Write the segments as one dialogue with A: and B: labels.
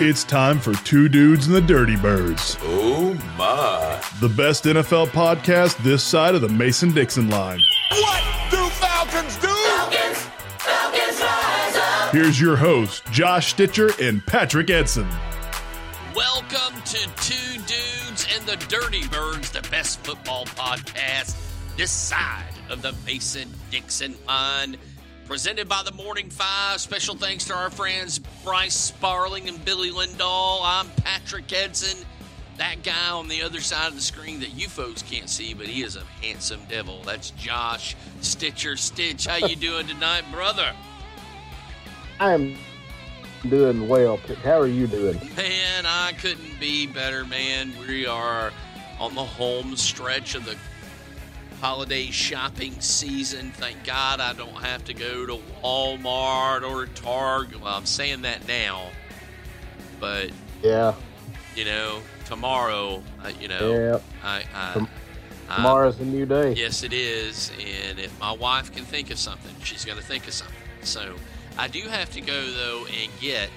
A: It's uh-huh. time for Two Dudes and the Dirty Birds,
B: Oh my.
A: the best NFL podcast this side of the Mason Dixon line.
B: What do Falcons do?
C: Falcons, Falcons rise up.
A: Here's your host, Josh Stitcher and Patrick Edson.
D: Welcome to Two Dudes and the Dirty Birds, the best football podcast this side of the Mason Dixon line. Presented by the Morning Five. Special thanks to our friends Bryce Sparling and Billy Lindahl. I'm Patrick Edson. That guy on the other side of the screen that you folks can't see, but he is a handsome devil. That's Josh Stitcher. Stitch, how you doing tonight, brother?
E: I'm doing well. How are you doing?
D: Man, I couldn't be better, man. We are on the home stretch of the holiday shopping season. Thank God I don't have to go to Walmart or Target. Well, I'm saying that now, but
E: Yeah,
D: you know, tomorrow, uh, you know,
E: yeah.
D: I, I, I-
E: Tomorrow's a new day.
D: Yes, it is. And if my wife can think of something, she's going to think of something. So I do have to go, though, and get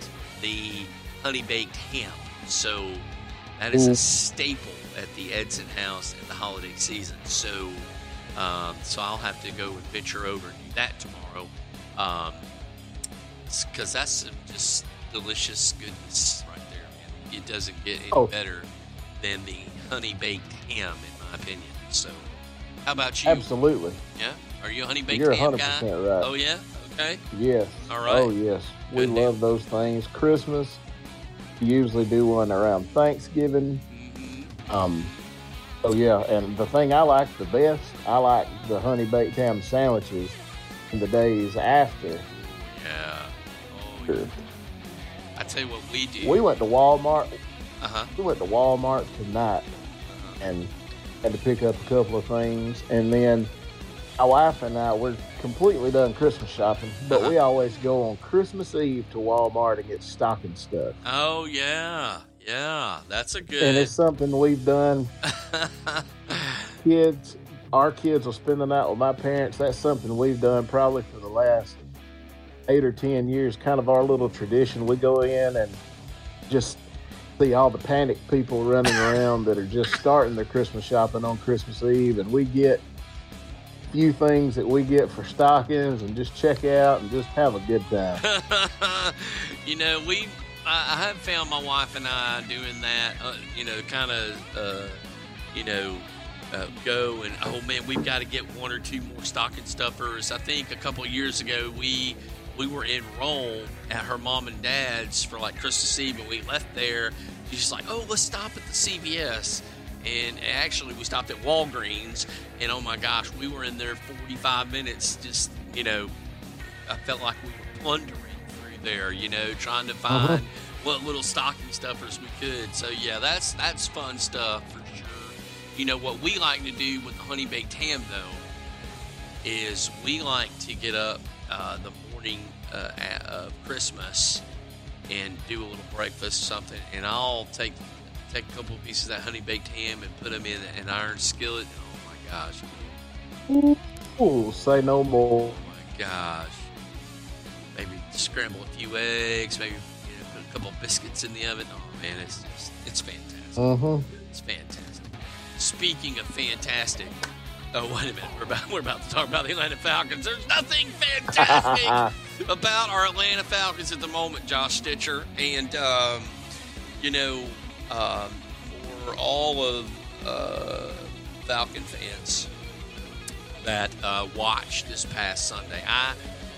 D: the honey baked ham. So that is a
E: Mm.
D: staple at the Edson house in the holiday season. So, um, so I'll have to go and venture over and do that tomorrow. Um, because that's some just delicious goodness right there, man. It doesn't get any
E: Oh.
D: better than the honey baked ham, in my opinion. So, how about you?
E: Absolutely.
D: Yeah, are you a honey baked
E: You're
D: ham
E: 100%
D: guy?
E: right.
D: Oh yeah, okay.
E: Yes.
D: All right.
E: Oh yes. We
D: deal.
E: love those things. Christmas. Usually do one around Thanksgiving.
D: hmm
E: Um. Oh yeah, and the thing I like the best, I like the honey baked ham sandwiches in the days after.
D: Yeah. Oh, yeah. I tell you what we do.
E: We went to Walmart.
D: uh huh.
E: We went to Walmart tonight and had to pick up a couple of things. And then my wife and I, we're completely done Christmas shopping, but we always go on Christmas Eve to Walmart and get stocking stuff.
D: Oh yeah, yeah. That's a good.
E: And it's something we've done. Kids, our kids will spend the night with my parents. That's something we've done probably for the last eight or ten years. Kind of our little tradition. We go in and just see all the panic people running around that are just starting their Christmas shopping on Christmas Eve, and we get a few things that we get for stockings and just check out and just have a good time.
D: you know, we. I, I have found my wife and I doing that. Uh, you know, kind of. Uh, you know. Uh, go and oh man, we've got to get one or two more stocking stuffers. I think a couple years ago we we were in Rome at her mom and dad's for like Christmas Eve, and we left there. She's like, "Oh, let's stop at the CVS." And actually, we stopped at Walgreens, and oh my gosh, we were in there 45 minutes. Just you know, I felt like we were plundering there. You know, trying to find
E: Uh-huh.
D: what little stocking stuffers we could. So yeah, that's that's fun stuff for sure. You know what we like to do with the honey baked ham though is we like to get up uh, the morning uh, a- of Christmas and do a little breakfast or something, and I'll take take a couple of pieces of that honey baked ham and put them in an iron skillet. Oh my gosh!
E: Ooh, say no more.
D: Oh my gosh! Scramble a few eggs, maybe you know, put a couple of biscuits in the oven. Oh man, it's just, it's fantastic.
E: Uh-huh.
D: It's fantastic. Speaking of fantastic, oh wait a minute, we're about we're about to talk about the Atlanta Falcons. There's nothing fantastic about our Atlanta Falcons at the moment, Josh Stitcher, and um, you know, um, for all of uh, Falcon fans that uh, watched this past Sunday, I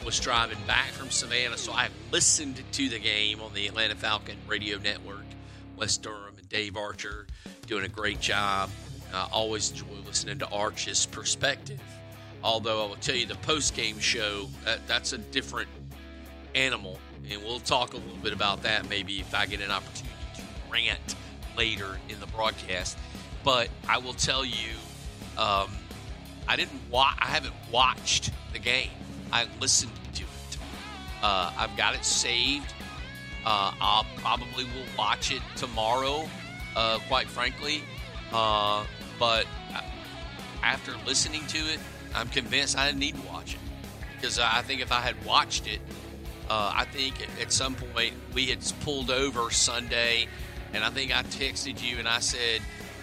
D: was driving back from Savannah, so I listened to the game on the Atlanta Falcon radio network. Wes Durham and Dave Archer doing a great job. I always enjoy listening to Arch's perspective. Although I will tell you, the post game show that, that's a different animal, and we'll talk a little bit about that maybe if I get an opportunity to rant later in the broadcast. But I will tell you, um, I didn't wa- I haven't watched the game. I listened. Uh, I've got it saved. Uh, I'll probably will watch it tomorrow. Uh, quite frankly, uh, but after listening to it, I'm convinced I need to watch it because I think if I had watched it, Uh, I think at some point we had pulled over Sunday, and I think I texted you and I said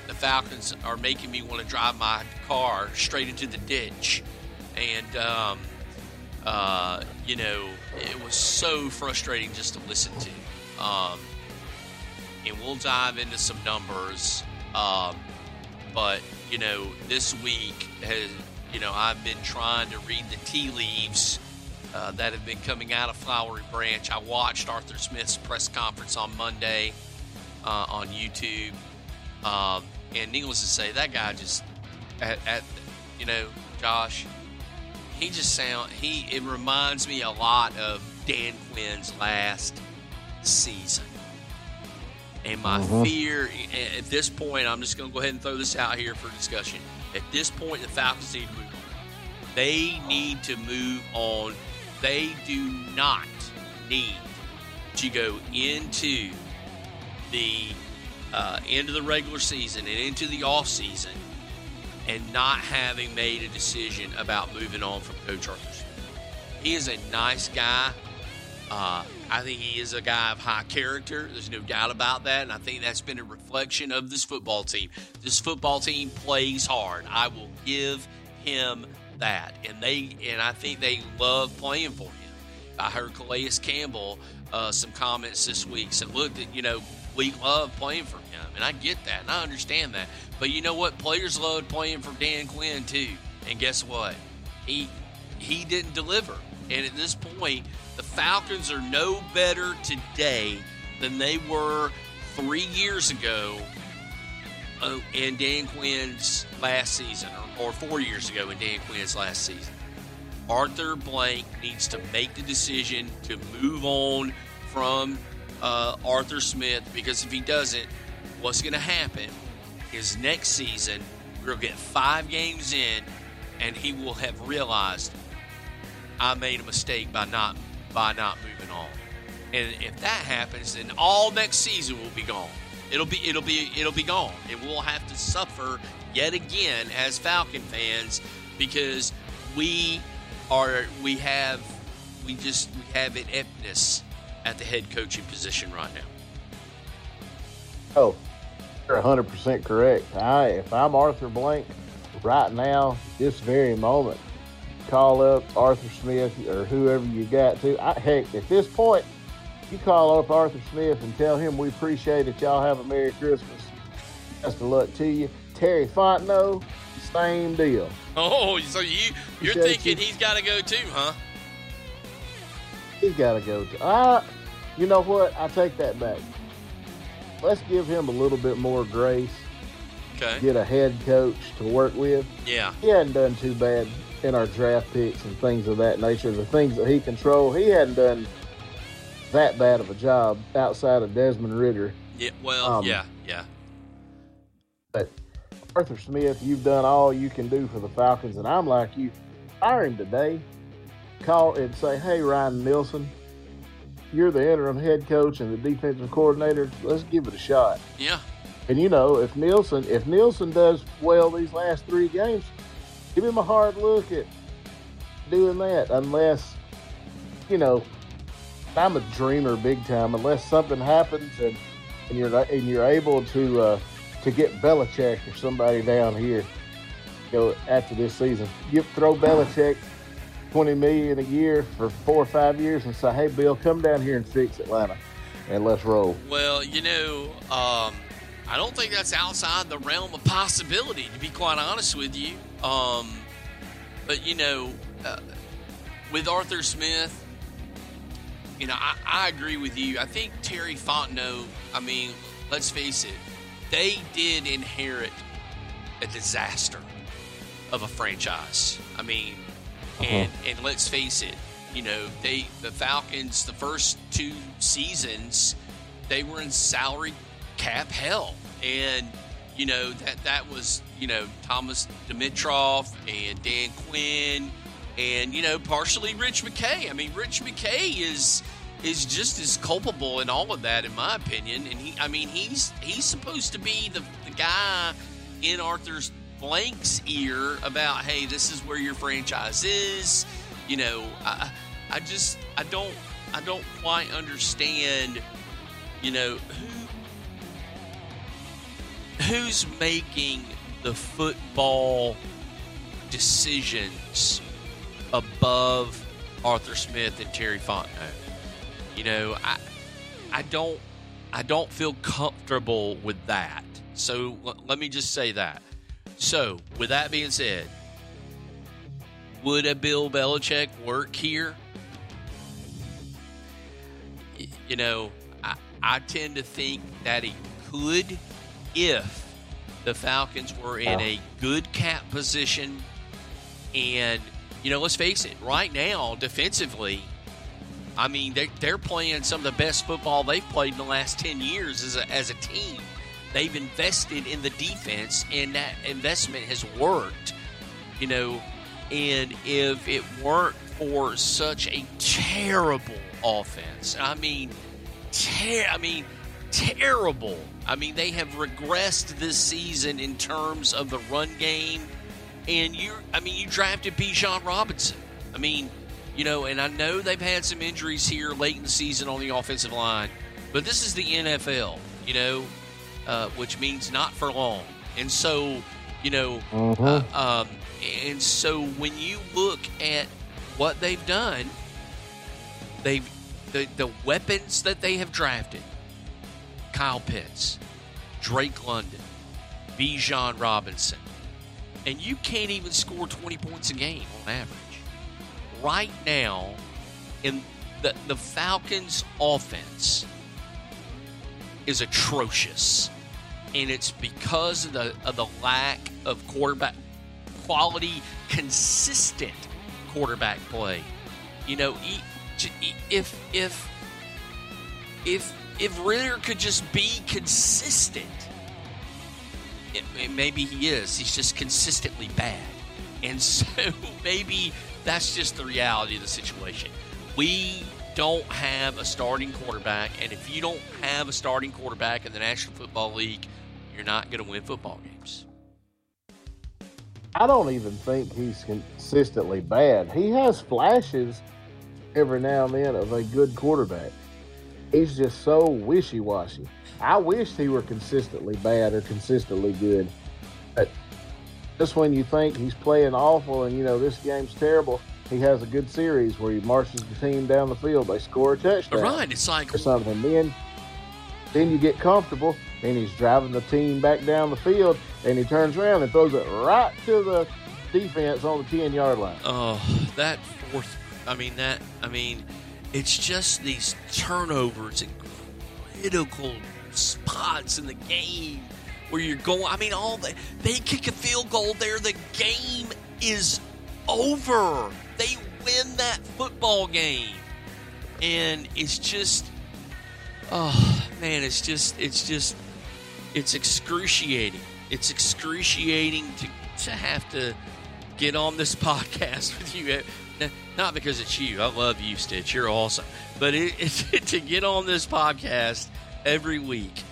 D: the Falcons are making me want to drive my car straight into the ditch, and um, uh, you know it was so frustrating just to listen to. Um, and we'll dive into some numbers, um, but you know this week has you know I've been trying to read the tea leaves uh, that have been coming out of Flowery Branch. I watched Arthur Smith's press conference on Monday uh, on YouTube. Um, and needless to say, that guy just, at, at, you know, Josh, he just sound he. It reminds me a lot of Dan Quinn's last season. And my
E: Mhm.
D: fear at this point, I'm just going to go ahead and throw this out here for discussion. At this point, the Falcons need to move on. They need to move on. They do not need to go into the uh, end of the regular season and into the off season and not having made a decision about moving on from Coach Arthur He is a nice guy. Uh, I think he is a guy of high character. There's no doubt about that. And I think that's been a reflection of this football team. This football team plays hard. I will give him that. And they and I think they love playing for him. I heard Calais Campbell uh, some comments this week said, look, you know, we love playing for him. And I get that and I understand that. But you know what? Players love playing for Dan Quinn too. And guess what? He he didn't deliver. And at this point, the Falcons are no better today than they were three years ago uh, in Dan Quinn's last season, or, or four years ago in Dan Quinn's last season. Arthur Blank needs to make the decision to move on from uh, Arthur Smith because if he doesn't, what's going to happen is next season we'll get five games in, and he will have realized I made a mistake by not by not moving on. And if that happens, then all next season will be gone. It'll be it'll be it'll be gone, and we'll have to suffer yet again as Falcon fans because we are we have we just we have ineptness at the head coaching position right now.
E: Oh, you're 100% correct. I, if I'm Arthur Blank right now, this very moment, call up Arthur Smith or whoever you got to. I, heck, at this point, you call up Arthur Smith and tell him we appreciate it. Y'all have a Merry Christmas. Best of luck to you. Terry Fontenot, same deal.
D: Oh, so you you're
E: Appreciate
D: thinking
E: you.
D: he's got to go too, huh?
E: He's got to go. To, ah, you know what? I take that back. Let's give him a little bit more grace.
D: Okay.
E: Get a head coach to work with.
D: Yeah.
E: he hadn't done too bad in our draft picks and things of that nature. The things that he controlled, he hadn't done that bad of a job outside of Desmond Ridder.
D: Yeah. Well,
E: Um,
D: yeah, yeah.
E: But Arthur Smith, you've done all you can do for the Falcons, and I'm like you. Fire him today. Call and say, "Hey, Ryan Nielsen, you're the interim head coach and the defensive coordinator. Let's give it a shot."
D: Yeah.
E: And you know, if Nielsen if Nielsen does well these last three games, give him a hard look at doing that. Unless, you know, I'm a dreamer big time. Unless something happens and and you're and you're able to uh, to get Belichick or somebody down here, go after this season. You throw Belichick twenty million a year for four or five years and say, "Hey, Bill, come down here and fix Atlanta, and let's roll."
D: Well, you know, um, I don't think that's outside the realm of possibility, to be quite honest with you. Um, but, you know, uh, with Arthur Smith, you know, I, I agree with you. I think Terry Fontenot, I mean, let's face it, they did inherit a disaster of a franchise. I mean, Uh-huh. and and let's face it, you know, they the Falcons the first two seasons they were in salary cap hell, and you know that that was you know Thomas Dimitroff and Dan Quinn, and you know partially Rich McKay. I mean, Rich McKay is is just as culpable in all of that, in my opinion. And he, I mean, he's he's supposed to be the the guy in Arthur's Blank's ear about, hey, this is where your franchise is. You know, I, I just I don't I don't quite understand. You know who who's making the football decisions above Arthur Smith and Terry Fontenot. You know, I I don't I don't feel comfortable with that. So l- let me just say that. So, with that being said, would a Bill Belichick work here? You know, I, I tend to think that he could if the Falcons were in a good cap position. And, you know, let's face it, right now, defensively, I mean, they're, they're playing some of the best football they've played in the last 10 years as a, as a team. They've invested in the defense, and that investment has worked, you know. And if it weren't for such a terrible offense, I mean, ter- I mean, terrible. I mean, they have regressed this season in terms of the run game. And you, I mean, you drafted Bijan Robinson. I mean, you know, and I know they've had some injuries here late in the season on the offensive line, but this is the NFL, you know, uh, which means not for long. And so, you know, uh, um, and so when you look at what they've done, they've the, the weapons that they have drafted Kyle Pitts, Drake London, Bijan Robinson, and you can't even score 20 points a game on average. Right now, in the, the Falcons' offense is atrocious. And it's because of the, of the lack of quarterback quality, consistent quarterback play. You know, if if if if Ridder could just be consistent, it, it- maybe he is. He's just consistently bad, and so maybe that's just the reality of the situation. We don't have a starting quarterback, and if you don't have a starting quarterback in the National Football League, you're not going to win football games.
E: I don't even think he's consistently bad. He has flashes every now and then of a good quarterback. He's just so wishy washy. I wish he were consistently bad or consistently good. But just when you think he's playing awful and you know this game's terrible, he has a good series where he marches the team down the field. They score a touchdown
D: Right? It's like
E: or something. Then, then you get comfortable, and he's driving the team back down the field, and he turns around and throws it right to the defense on the ten yard line.
D: Oh, that fourth. I mean that. I mean, it's just these turnovers and critical spots in the game where you're going. I mean, all the, they kick a field goal there, the game is over. They win that football game, and it's just. Oh man, it's just it's just it's excruciating. It's excruciating to to have to get on this podcast with you. Not because it's you. I love you, Stitch. You're awesome. But it, it's to get on this podcast every week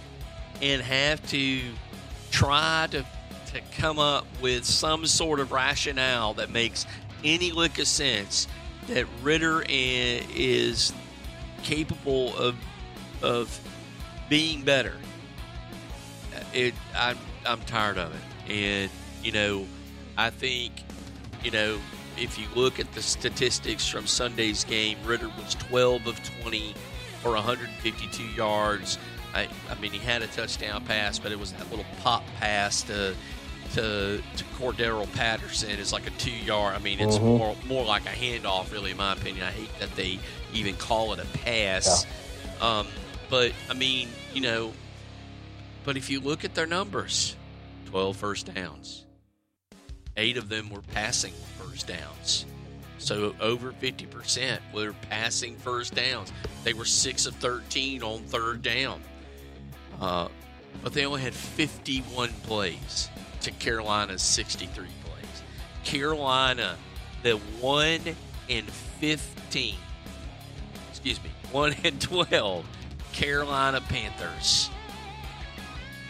D: and have to try to to come up with some sort of rationale that makes any lick of sense that Ridder is capable of of being better. Uh, it I'm I'm tired of it. And you know, I think you know, if you look at the statistics from Sunday's game, Ridder was 12 of 20 for 152 yards. I, I mean, he had a touchdown pass, but it was that little pop pass to to, to Cordarrelle Patterson. is like a two yard. I mean, it's
E: Mhm.
D: more more like a handoff, really, in my opinion. I hate that they even call it a pass. Um, but I mean, you know, but if you look at their numbers, 12 first downs, eight of them were passing first downs. So over 50% were passing first downs. They were 6 of 13 on third down. Uh, but they only had 51 plays to Carolina's 63 plays. Carolina, the 1 and 15, excuse me, 1 and 12 Carolina Panthers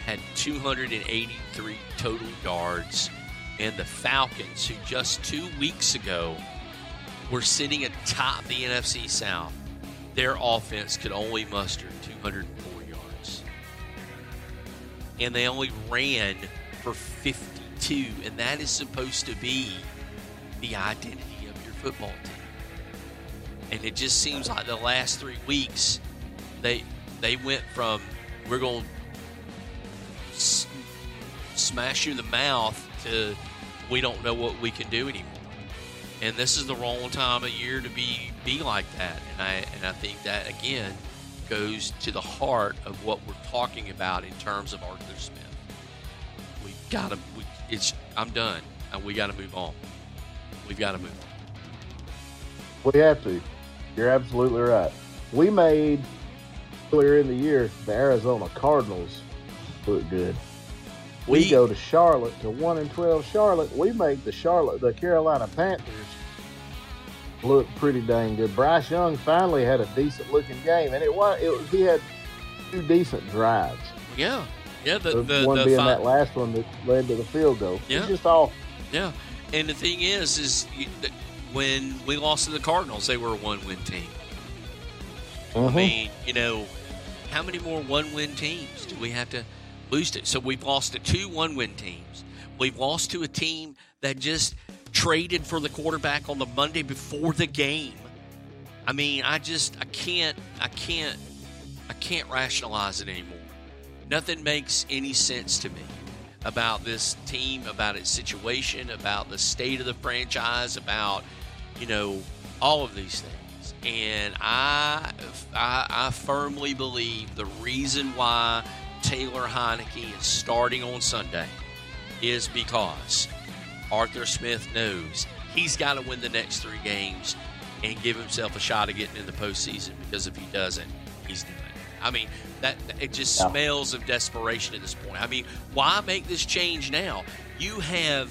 D: had 283 total yards, and the Falcons, who just two weeks ago were sitting atop the NFC South, their offense could only muster 204 yards. And they only ran for 52, and that is supposed to be the identity of your football team. And it just seems like the last three weeks, they they went from we're going to s- smash you in the mouth to we don't know what we can do anymore. And this is the wrong time of year to be be like that. And I and I think that again goes to the heart of what we're talking about in terms of Arthur Smith. We got to. We, it's. I'm done, and we got to move on. We've got to move on.
E: We have to. You're absolutely right. We made earlier in the year the Arizona Cardinals look good. We,
D: We-
E: go to Charlotte to one and twelve Charlotte. We make the Charlotte the Carolina Panthers look pretty dang good. Bryce Young finally had a decent looking game, and it was it was, he had two decent drives.
D: Yeah, yeah. The
E: The,
D: the,
E: one
D: the
E: being
D: fi-
E: that last one that led to the field goal.
D: Yeah.
E: It's just all
D: Yeah, and the thing is, is you- when we lost to the Cardinals, they were a one-win team. I
E: Mhm.
D: mean, you know, how many more one-win teams do we have to lose to? So we've lost to two one-win teams. We've lost to a team that just traded for the quarterback on the Monday before the game. I mean, I just I can't I can't I can't rationalize it anymore. Nothing makes any sense to me about this team, about its situation, about the state of the franchise, about you know all of these things. And I I, I firmly believe the reason why Taylor Heinicke is starting on Sunday is because Arthur Smith knows he's got to win the next three games and give himself a shot of getting in the postseason because if he doesn't, he's. I mean, that it just
E: Yeah.
D: smells of desperation at this point. I mean, why make this change now? You have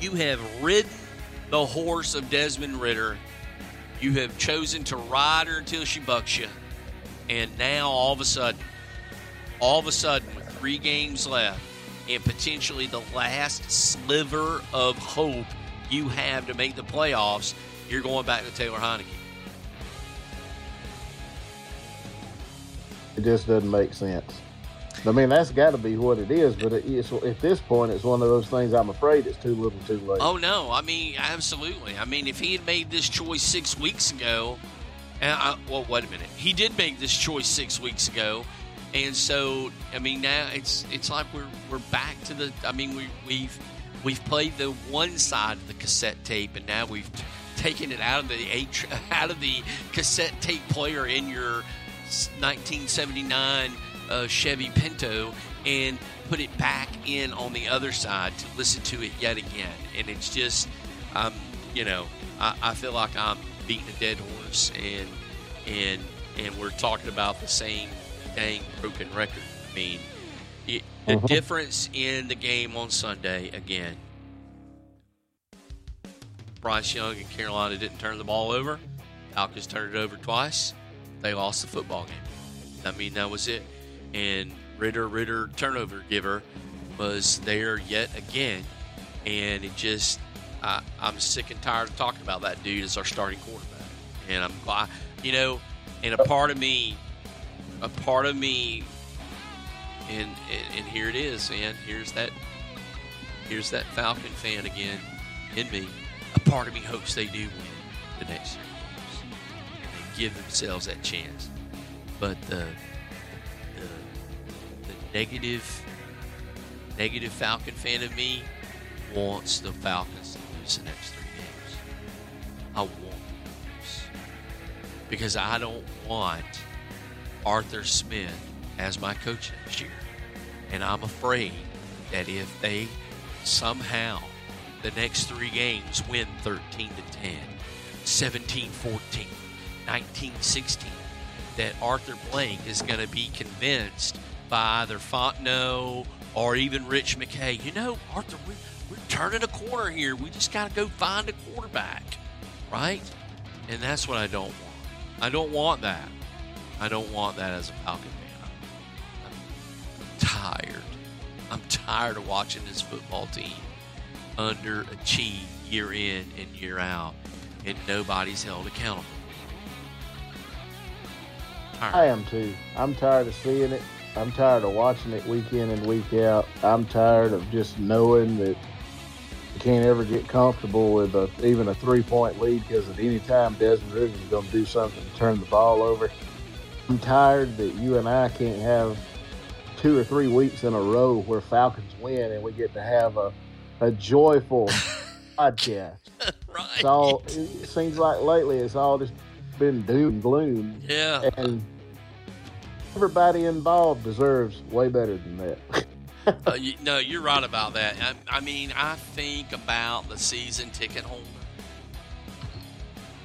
D: you have ridden the horse of Desmond Ridder. You have chosen to ride her until she bucks you, and now all of a sudden, all of a sudden, with three games left and potentially the last sliver of hope you have to make the playoffs, you're going back to Taylor Heinicke.
E: It just doesn't make sense. I mean, that's got to be what it is. But it's, at this point, it's one of those things. I'm afraid it's too little, too late.
D: Oh no! I mean, absolutely. I mean, if he had made this choice six weeks ago, I, uh, well, wait a minute. He did make this choice six weeks ago, and so I mean, now it's it's like we're we're back to the. I mean, we we've we've played the one side of the cassette tape, and now we've taken it out of the out of the cassette tape player in your 1979 uh, Chevy Pinto and put it back in on the other side to listen to it yet again. And it's just, um, you know, I, I feel like I'm beating a dead horse, and and and we're talking about the same dang broken record. I mean, it, the
E: Mhm.
D: difference in the game on Sunday again. Bryce Young and Carolina didn't turn the ball over. Falcons turned it over twice. They lost the football game. I mean, that was it. And Ridder, Ridder, turnover giver, was there yet again. And it just, I, I'm sick and tired of talking about that dude as our starting quarterback. And I'm glad, you know, and a part of me, a part of me, and, and, and here it is, man. Here's that, here's that Falcon fan again in me. A part of me hopes they do win the next and they give themselves that chance. But the the, the negative negative Falcon fan of me wants the Falcons to lose the next three games. I want them to lose because I don't want Arthur Smith as my coach next year, and I'm afraid that if they somehow the next three games win 13 to 10, 17 14, 19 16, that Arthur Blank is going to be convinced by either Fontenot or even Rich McKay. You know, Arthur, we, we're turning a corner here. We just got to go find a quarterback, right? And that's what I don't want. I don't want that. I don't want that as a Falcon fan. I'm, I'm tired. I'm tired of watching this football team underachieve year in and year out. and nobody's held accountable.
E: I am too. I'm tired of seeing it. I'm tired of watching it week in and week out. I'm tired of just knowing that you can't ever get comfortable with a, even a three point lead because at any time Desmond Ridder is going to do something to turn the ball over. I'm tired that you and I can't have two or three weeks in a row where Falcons win and we get to have a, a joyful podcast.
D: right.
E: It's all, it seems like lately it's all just been doom and gloom
D: yeah.
E: and everybody involved deserves way better than that.
D: Uh, you, no, you're right about that. I, I mean, I think about the season ticket holder,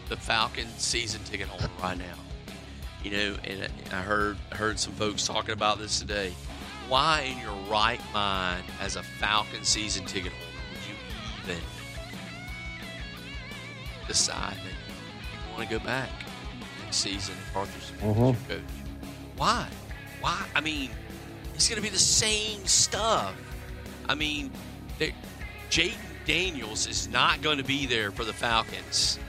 D: the Falcon season ticket holder right now. You know, and I heard heard some folks talking about this today. Why, in your right mind, as a Falcon season ticket holder, would you even decide that you want to go back season if Arthur Smith coach? Why? Why? I mean, it's going to be the same stuff. I mean, Jayden Daniels is not going to be there for the Falcons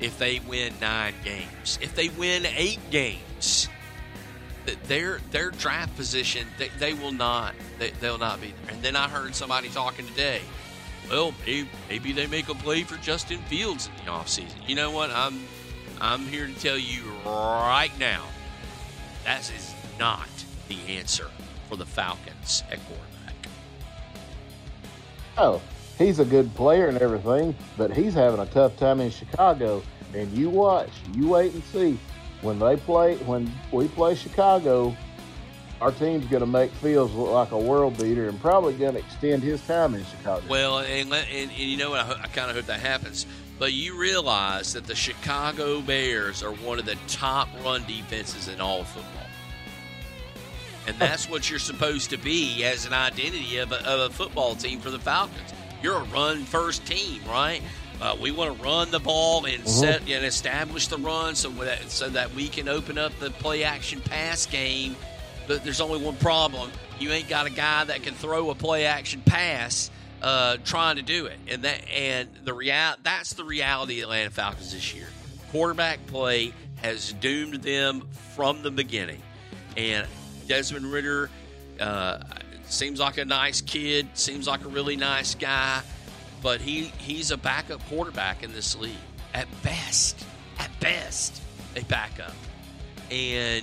D: if they win nine games. If they win eight games, th- their their draft position they, they will not they, they'll not be there. And then I heard somebody talking today. Well, maybe, maybe they make a play for Justin Fields in the offseason. You know what? I'm I'm here to tell you right now that is not the answer for the Falcons at quarterback.
E: Oh, he's a good player and everything, but he's having a tough time in Chicago. And you watch, you wait and see. When they play, when we play Chicago, our team's going to make Fields look like a world beater and probably going to extend his time in Chicago.
D: Well, and, and, and you know what? I, I kind of hope that happens. But you realize that the Chicago Bears are one of the top run defenses in all of football. And that's what you're supposed to be as an identity of a, of a football team for the Falcons. You're a run first team, right? Uh, we want to run the ball and set and establish the run so that so that we can open up the play action pass game. But there's only one problem: you ain't got a guy that can throw a play action pass uh, trying to do it, and that and the real that's the reality of Atlanta Falcons this year. Quarterback play has doomed them from the beginning, and Desmond Ridder uh, seems like a nice kid, seems like a really nice guy, but he he's a backup quarterback in this league at best. At best, a backup, and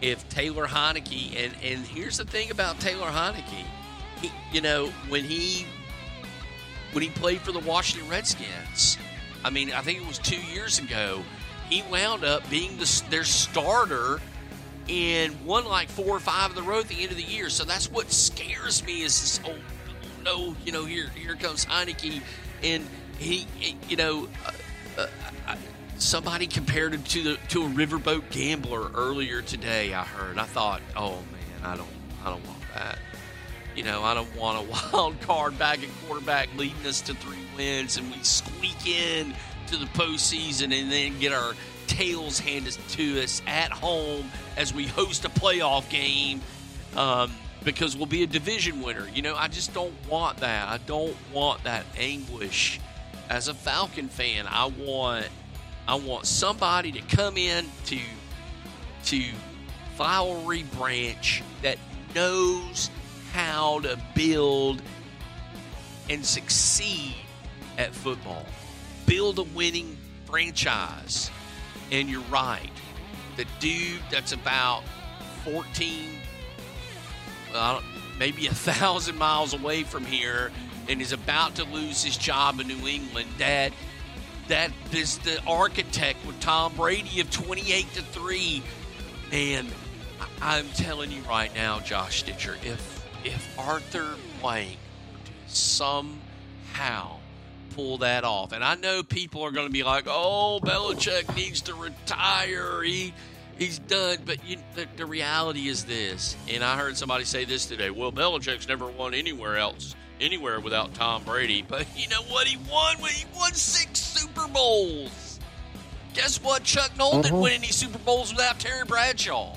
D: if Taylor Heinicke and and here's the thing about Taylor Heinicke, you know when he when he played for the Washington Redskins, I mean I think it was two years ago, he wound up being the, their starter and won like four or five in the row at the end of the year. So that's what scares me is this oh, no, you know here here comes Heinicke and he, you know. Uh, uh, I, Somebody compared him to the to a riverboat gambler earlier today. I heard. I thought, oh man, I don't, I don't want that. You know, I don't want a wild card back at quarterback leading us to three wins, and we squeak in to the postseason and then get our tails handed to us at home as we host a playoff game um, because we'll be a division winner. You know, I just don't want that. I don't want that anguish. As a Falcon fan, I want I want somebody to come in to to Flowery Branch that knows how to build and succeed at football. Build a winning franchise. And you're right. The dude that's about 14, well, maybe a thousand miles away from here and is about to lose his job in New England, that that is the architect with Tom Brady of 28 to 3. And I'm telling you right now, Josh Stitcher, if if Arthur Blank somehow pull that off, and I know people are going to be like, "Oh, Belichick needs to retire. He he's done." But you, the, the reality is this, and I heard somebody say this today. Well, Belichick's never won anywhere else, anywhere without Tom Brady. But you know what? He won. He won six Super Bowls. Guess what? Chuck Noll didn't mm-hmm. win any Super Bowls without Terry Bradshaw.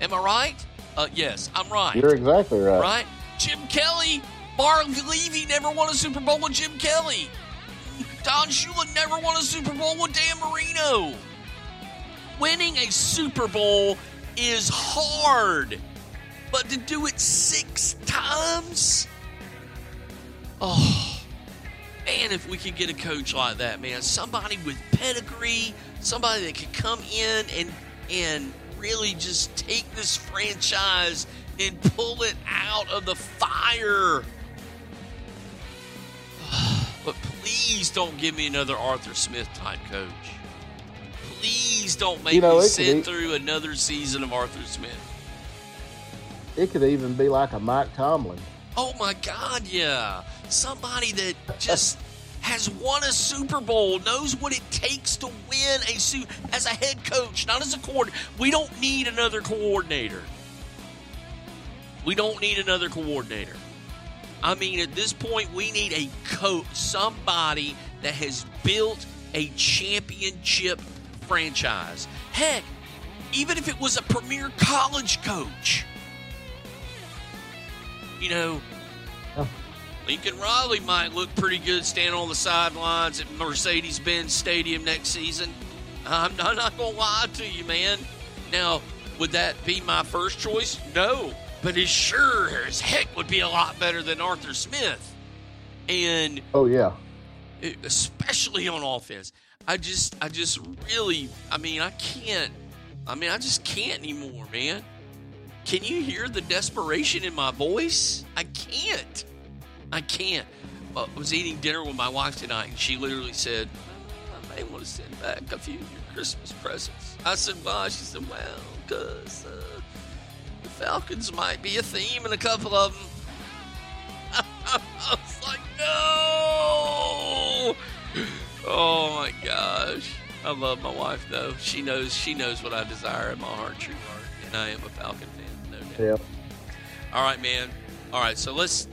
D: Am I right? Uh, yes, I'm right.
E: You're exactly right.
D: right? Jim Kelly, Marv Levy never won a Super Bowl with Jim Kelly. Don Shula never won a Super Bowl with Dan Marino. Winning a Super Bowl is hard, but to do it six times? Oh, man, if we could get a coach like that, man, somebody with pedigree, somebody that could come in and and really just take this franchise and pull it out of the fire. But please don't give me another Arthur Smith type coach. Please don't make
E: You know,
D: me sit
E: be-
D: through another season of Arthur Smith.
E: It could even be like a Mike Tomlin.
D: Oh my God, yeah. Somebody that just has won a Super Bowl, knows what it takes to win a suit as a head coach, not as a coordinator. We don't need another coordinator. We don't need another coordinator. I mean, at this point, we need a coach, somebody that has built a championship franchise. Heck, even if it was a premier college coach. You know, Lincoln Riley might look pretty good standing on the sidelines at Mercedes Benz Stadium next season. I'm, I'm not going to lie to you, man. Now, would that be my first choice? No. But it sure as heck would be a lot better than Arthur Smith. And
E: Oh yeah.
D: especially on offense. I just, I just really, I mean, I can't, I mean, I just can't anymore, man. Can you hear the desperation in my voice? I can't. I can't. Well, I was eating dinner with my wife tonight, and she literally said, I may want to send back a few of your Christmas presents. I said, why? She said, well, because uh, the Falcons might be a theme in a couple of them. I was like, no. Oh my gosh. I love my wife though. She knows she knows what I desire in my heart, true heart, and I am a Falcon fan, no doubt.
E: Yeah.
D: All right, man. All right, so let's.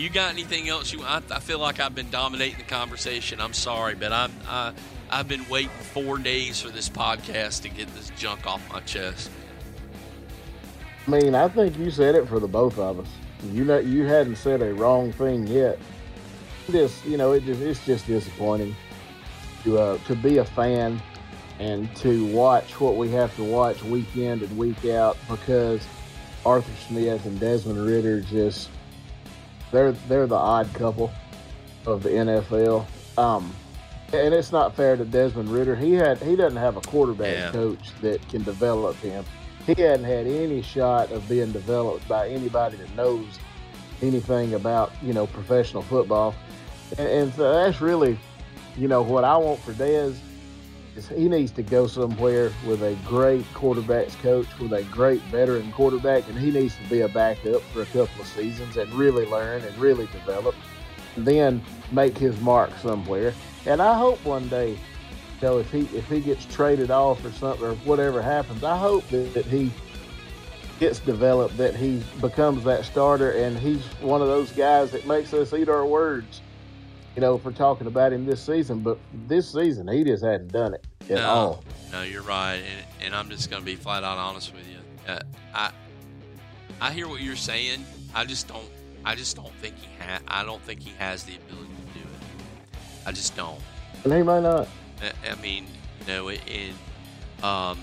D: You got anything else you? I, I feel like I've been dominating the conversation. I'm sorry, but I'm I, I've been waiting four days for this podcast to get this junk off my chest.
E: I mean, I think you said it for the both of us. You know, you hadn't said a wrong thing yet. Just, you know, it just it's just disappointing to uh, to be a fan and to watch what we have to watch week in and week out because Arthur Smith and Desmond Ridder just they're they're the odd couple of the NFL. Um, and it's not fair to Desmond Ridder. He had he doesn't have a quarterback
D: Yeah.
E: coach that can develop him. He hadn't had any shot of being developed by anybody that knows anything about you know professional football. And, and so that's really, you know, what I want for Dez is he needs to go somewhere with a great quarterbacks coach, with a great veteran quarterback, and he needs to be a backup for a couple of seasons and really learn and really develop, and then make his mark somewhere. And I hope one day, you know, if he if he gets traded off or something or whatever happens, I hope that, that he gets developed, that he becomes that starter, and he's one of those guys that makes us eat our words. You know, for talking about him this season, but this season he just hadn't done it at
D: no,
E: all.
D: no, you're right, and, and I'm just going to be flat out honest with you. Uh, I I hear what you're saying. I just don't. I just don't think he ha- I don't think he has the ability to do it. I just don't.
E: And he might not.
D: I, I mean, you know, it, it um,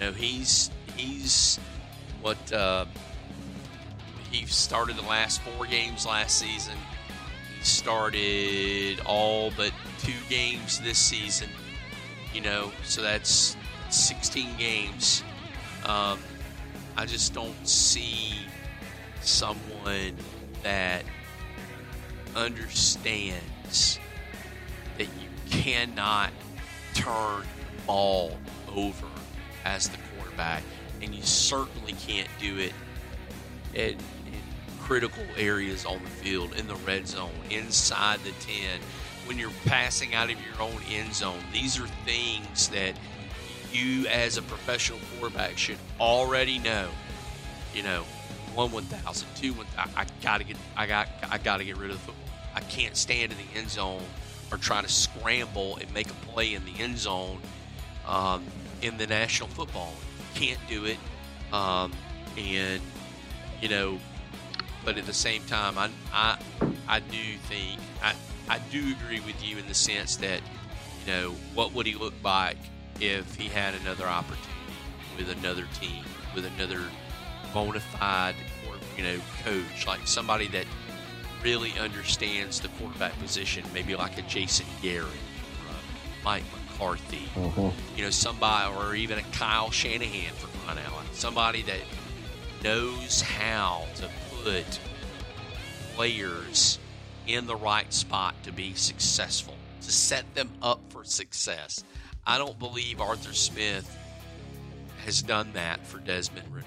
D: you know, he's he's what uh, he started the last four games last season. Started all but two games this season. You know, so that's 16 games. Um, I just don't see someone that understands that you cannot turn the ball over as the quarterback, and you certainly can't do it in critical areas on the field, in the red zone, inside the 10, when you're passing out of your own end zone. These are things that you, as a professional quarterback, should already know. You know, one one thousand, two one. I, I gotta get. I got. I gotta get rid of the football. I can't stand in the end zone or try to scramble and make a play in the end zone um, in the National Football. Can't do it. Um, and you know, but at the same time, I I I do think I I do agree with you in the sense that, you know, what would he look like if he had another opportunity with another team, with another bona fide, or, you know, coach, like somebody that really understands the quarterback position, maybe like a Jason Garrett, or a Mike McCarthy, mm-hmm. you know, somebody, or even a Kyle Shanahan for crying out loud, somebody that knows how to put players in the right spot to be successful, to set them up for success. I don't believe Arthur Smith has done that for Desmond Ridder.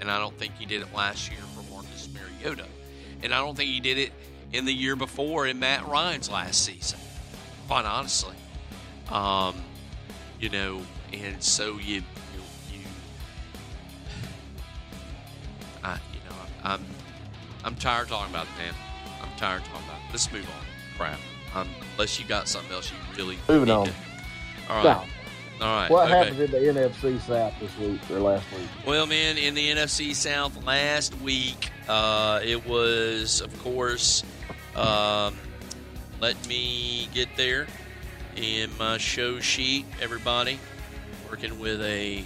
D: And I don't think he did it last year for Marcus Mariota. And I don't think he did it in the year before in Matt Ryan's last season, quite honestly. Um, you know, and so you, you, I, you know, I'm, I'm tired talking about it, man. I'm tired talking about it. Let's move on. Crap. Um, unless you got something else you really
E: Moving
D: need
E: on.
D: to- All right.
E: Now,
D: All right.
E: what
D: okay.
E: happened in the NFC South this week or last week?
D: Well, man, in the NFC South last week, uh, it was, of course, um, let me get there in my show sheet, everybody. Working with a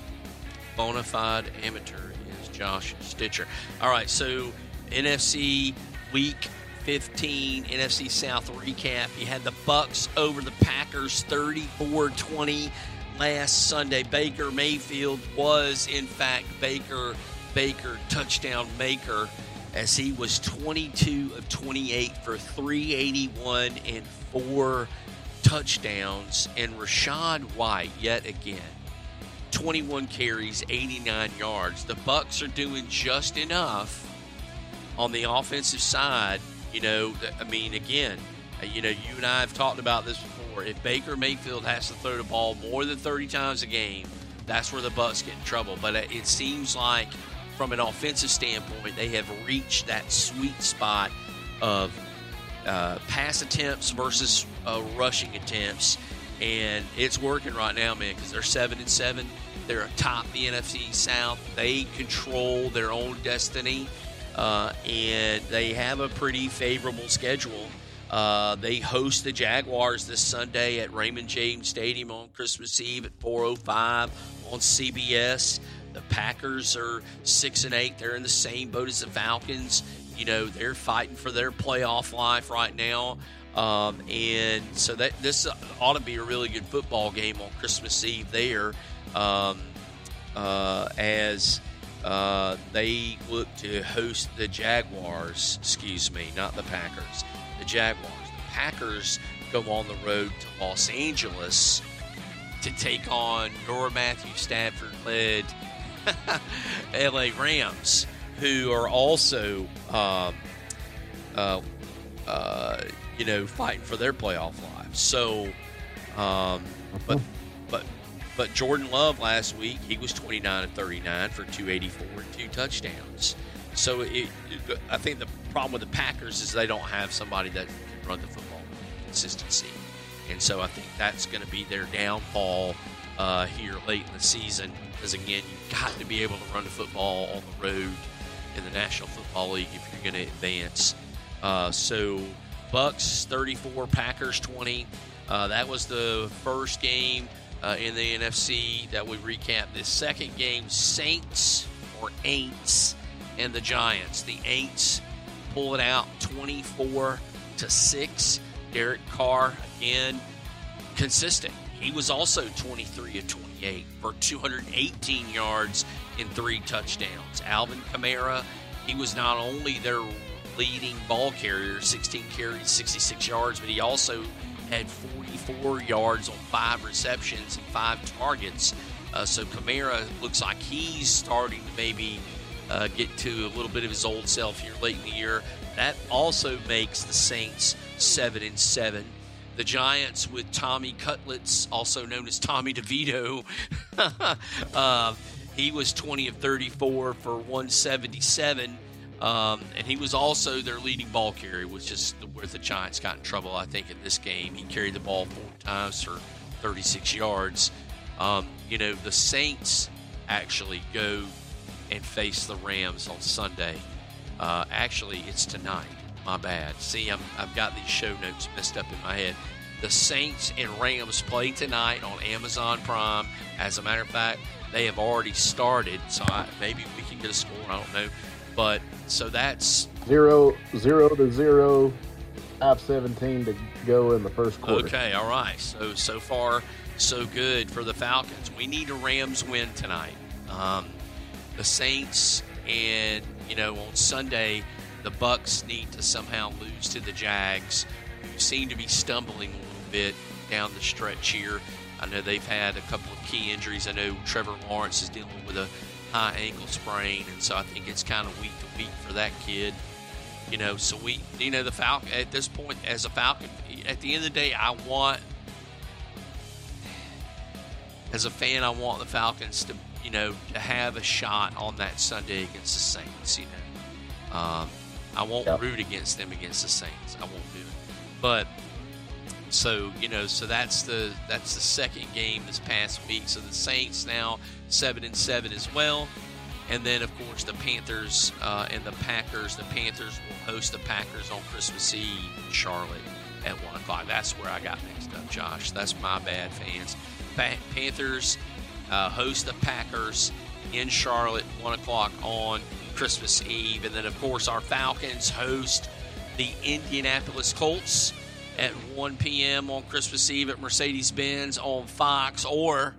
D: bona fide amateur is Josh Stitcher. All right, so NFC Week 15 NFC South recap. You had the Bucks over the Packers 34-20 last Sunday. Baker Mayfield was in fact Baker Baker touchdown maker as he was 22 of 28 for 381 and four touchdowns and Rachaad White yet again 21 carries 89 yards the bucks are doing just enough on the offensive side, you know, I mean, again, uh, you know, you and I have talked about this before. If Baker Mayfield has to throw the ball more than 30 times a game, that's where the Bucks get in trouble. But uh, it seems like, from an offensive standpoint, they have reached that sweet spot of uh, pass attempts versus uh, rushing attempts, and it's working right now, man. Because they're seven and seven, they're atop the NFC South. They control their own destiny, uh, and they have a pretty favorable schedule. Uh, they host the Jaguars this Sunday at Raymond James Stadium on Christmas Eve at 4:05 on CBS. The Packers are six and eight. They're in the same boat as the Falcons. You know, they're fighting for their playoff life right now. Um, and so that this ought to be a really good football game on Christmas Eve there, um, uh, as uh, they look to host the Jaguars. Excuse me, not the Packers. The Jaguars. The Packers go on the road to Los Angeles to take on your Matthew Stafford led LA Rams, who are also, um, uh, uh, you know, fighting for their playoff lives. So, um, but, but, Jordan Love last week, he was 29 and 39 for 284 and two touchdowns. So it, I think the problem with the Packers is they don't have somebody that can run the football with consistency. And so I think that's going to be their downfall uh, here late in the season. Because again, you've got to be able to run the football on the road in the National Football League if you're going to advance. Uh, so Bucks 34, Packers 20. Uh, that was the first game uh, in the NFC that we recapped. The second game, Saints or Aints and the Giants. The Aints pull it out 24 to 6. Derek Carr again consistent. He was also 23 of 28 for 218 yards and three touchdowns. Alvin Kamara, he was not only their leading ball carrier, 16 carries, 66 yards, but he also had 44 yards on five receptions and five targets. Uh, so Kamara looks like he's starting to maybe uh, get to a little bit of his old self here late in the year. That also makes the Saints seven and seven. The Giants with Tommy Cutlets, also known as Tommy DeVito, uh, he was 20 of 34 for 177. Um, and he was also their leading ball carrier, which is where the Giants got in trouble, I think, in this game. He carried the ball four times for 36 yards. Um, you know, the Saints actually go and face the Rams on Sunday. Uh, actually, it's tonight, my bad. See, I'm, I've got these show notes messed up in my head. The Saints and Rams play tonight on Amazon Prime. As a matter of fact, they have already started, so I, maybe we can get a score. I don't know, but so that's
E: zero zero to zero, five seventeen to go in the first quarter.
D: Okay, all right. So so far, so good for the Falcons. We need a Rams win tonight. Um, the Saints and you know on Sunday, the Bucks need to somehow lose to the Jags, who seem to be stumbling a little bit down the stretch here. I know they've had a couple of key injuries. I know Trevor Lawrence is dealing with a high ankle sprain, and so I think it's kind of week to week for that kid. You know, so we, you know, the Falcon at this point as a Falcon, at the end of the day, I want, as a fan, I want the Falcons to, you know, to have a shot on that Sunday against the Saints. You know, um, I won't
E: Yep.
D: root against them against the Saints. I won't do it, but so you know, so that's the that's the second game this past week. So the Saints now seven and seven as well, and then of course the Panthers uh, and the Packers. The Panthers will host the Packers on Christmas Eve in Charlotte at one o'clock. That's where I got mixed up, Josh. That's my bad, fans. Pa- Panthers uh, host the Packers in Charlotte one o'clock on Christmas Eve, and then of course our Falcons host the Indianapolis Colts at 1 p.m. on Christmas Eve at Mercedes Benz on Fox, or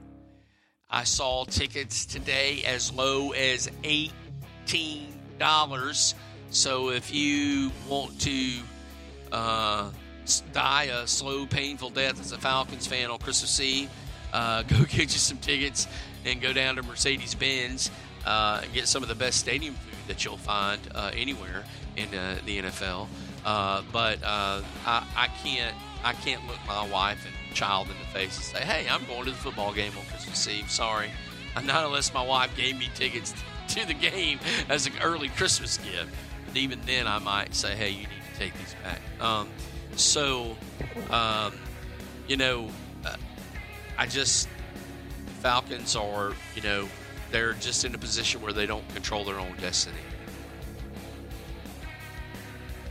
D: I saw tickets today as low as $18. So if you want to uh, die a slow, painful death as a Falcons fan on Christmas Eve, uh, go get you some tickets and go down to Mercedes Benz uh, and get some of the best stadium food that you'll find uh, anywhere in uh, the NFL. Uh, but uh, I, I can't I can't look my wife and child in the face and say, "Hey, I'm going to the football game on Christmas Eve." Sorry, not unless my wife gave me tickets to the game as an early Christmas gift. But even then, I might say, "Hey, you need to take these back." Um, so, um, you know, uh, I just Falcons are, you know, they're just in a position where they don't control their own destiny.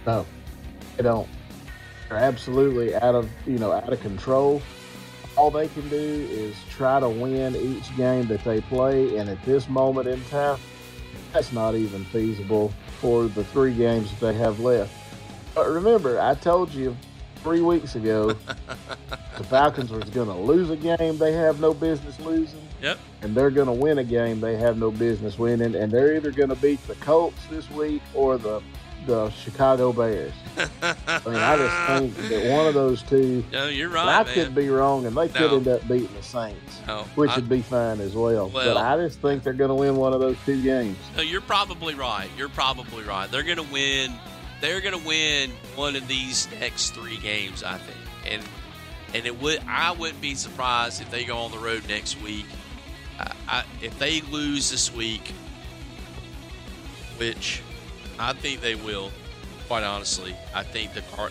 E: No, they don't. They're absolutely out of you know out of control. All they can do is try to win each game that they play, and at this moment in time, that's not even feasible for the three games that they have left. But remember, I told you three weeks ago the Falcons was going to lose a game they have no business losing,
D: Yep.
E: and they're going to win a game they have no business winning, and they're either going to beat the Colts this week or the the Chicago Bears. I mean, I just think that one of those two.
D: No, you're right,
E: I
D: man.
E: could be wrong, and they could end up beating the Saints,
D: No,
E: which
D: I-
E: would be fine as well.
D: Well-
E: but I just think they're going to win one of those two games.
D: No, you're probably right. You're probably right. They're going to win. They're going to win one of these next three games, I think. And and it would. I wouldn't be surprised if they go on the road next week. I, I, if they lose this week, which I think they will. Quite honestly, I think the Car-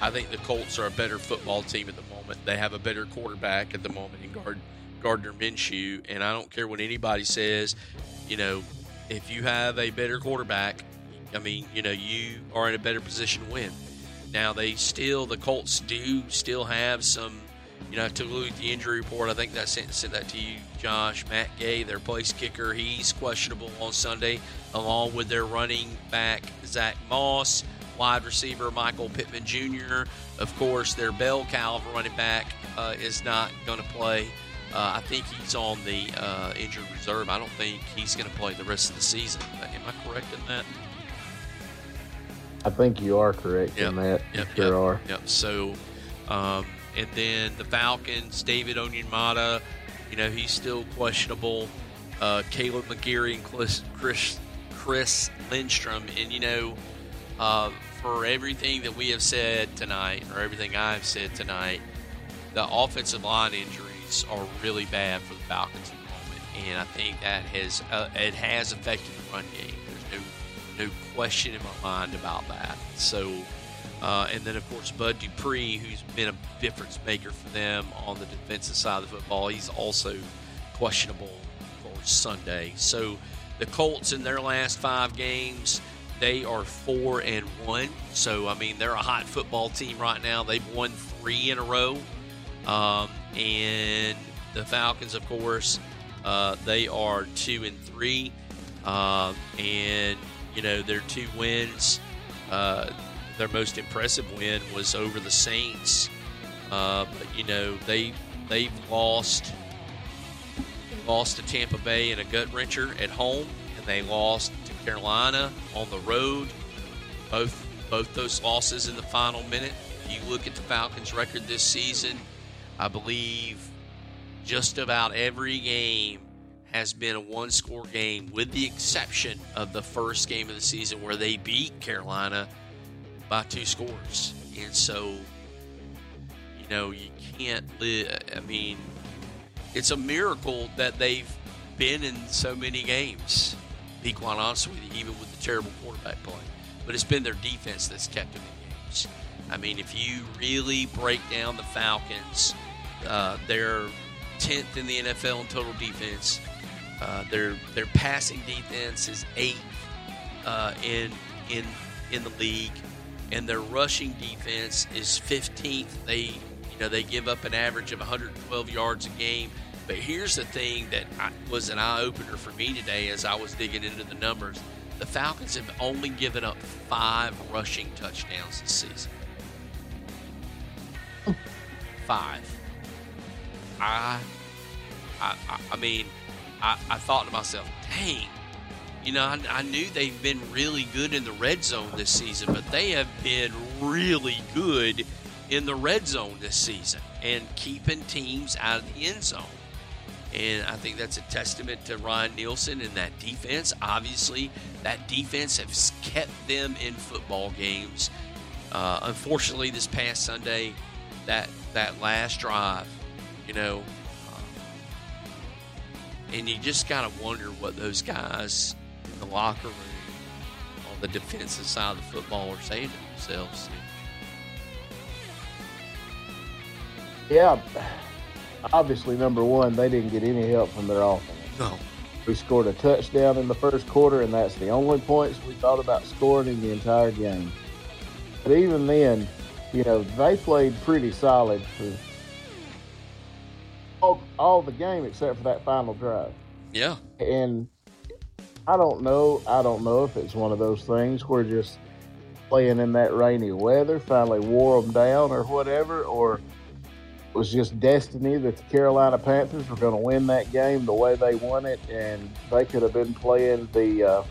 D: I think the Colts are a better football team at the moment. They have a better quarterback at the moment in Gard- Gardner Minshew, and I don't care what anybody says. You know, if you have a better quarterback, I mean, you know, you are in a better position to win. Now they still, the Colts do still have some. You know, to look at the injury report. I think that sent, sent that to you, Josh. Matt Gay, their place kicker, he's questionable on Sunday, along with their running back Zach Moss, wide receiver Michael Pittman Jr. Of course, their bell cow running back uh, is not going to play. Uh, I think he's on the uh, injured reserve. I don't think he's going to play the rest of the season. Am I correct in that?
E: I think you are correct
D: Yep,
E: in that.
D: Yep,
E: You sure
D: yep,
E: are.
D: Yep. So, um, and then the Falcons, David Onyemata, you know, he's still questionable. Uh, Kaleb McGary and Chris, Chris, Chris Lindstrom. And, you know, uh, for everything that we have said tonight, or everything I've said tonight, the offensive line injuries are really bad for the Falcons at the moment. And I think that has, uh, it has affected the run game. There's no, no question in my mind about that. So, uh, and then, of course, Bud Dupree, who's been a difference maker for them on the defensive side of the football, he's also questionable for Sunday. So the Colts in their last five games, they are four and one. So I mean, they're a hot football team right now. They've won three in a row, um, and the Falcons, of course, uh, they are two and three, uh, and you know their two wins. Uh, their most impressive win was over the Saints, uh, you know they they've lost lost to Tampa Bay in a gut wrencher at home, and they lost to Carolina on the road. Both both those losses in the final minute. If you look at the Falcons' record this season, I believe just about every game has been a one score game, with the exception of the first game of the season where they beat Carolina by two scores. And so, you know, you can't live. I mean, it's a miracle that they've been in so many games, be quite honest with you, even with the terrible quarterback play. But it's been their defense that's kept them in games. I mean, if you really break down the Falcons, uh, they're 10th in the NFL in total defense. Uh, their their passing defense is eighth uh, in in in the league, and their rushing defense is 15th. They you know they give up an average of 112 yards a game. But here's the thing that was an eye opener for me today as I was digging into the numbers. The Falcons have only given up five rushing touchdowns this season. Five. I, I, I mean, I, I thought to myself, dang, you know, I, I, knew they've been really good in the red zone this season, but they have been really good in the red zone this season and keeping teams out of the end zone. And I think that's a testament to Ryan Nielsen and that defense. Obviously, that defense has kept them in football games. Uh, unfortunately, this past Sunday, that that last drive, you know, uh, and you just gotta wonder what those guys the locker room on the defensive side of the football are saying to themselves.
E: Yeah, obviously, number one, they didn't get any help from their offense.
D: No.
E: We scored a touchdown in the first quarter, and that's the only points we thought about scoring in the entire game. But even then, you know, they played pretty solid for all, all the game except for that final drive.
D: Yeah.
E: And I don't know. I don't know if it's one of those things where just playing in that rainy weather finally wore them down or whatever, or it was just destiny that the Carolina Panthers were going to win that game the way they won it, and they could have been playing the uh,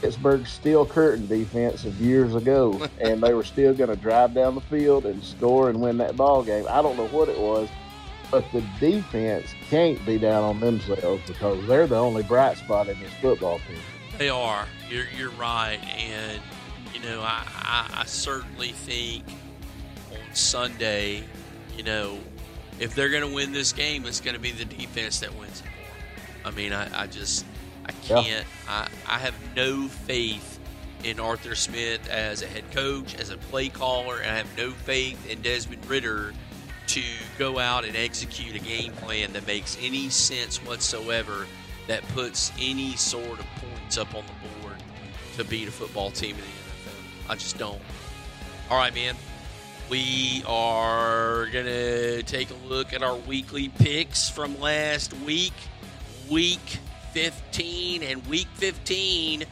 E: Pittsburgh Steel Curtain defense of years ago, and they were still going to drive down the field and score and win that ball game. I don't know what it was, but the defense can't be down on themselves because they're the only bright spot in this football team.
D: They are. You're you're right, and you know I, I, I certainly think on Sunday, you know if they're going to win this game, it's going to be the defense that wins it. I mean, I, I just, I can't, yeah. I, I have no faith in Arthur Smith as a head coach, as a play caller, and I have no faith in Desmond Ridder to go out and execute a game plan that makes any sense whatsoever that puts any sort of points up on the board to beat a football team in the NFL. I just don't. All right, man we are going to take a look at our weekly picks from last week, week 15. And week 15,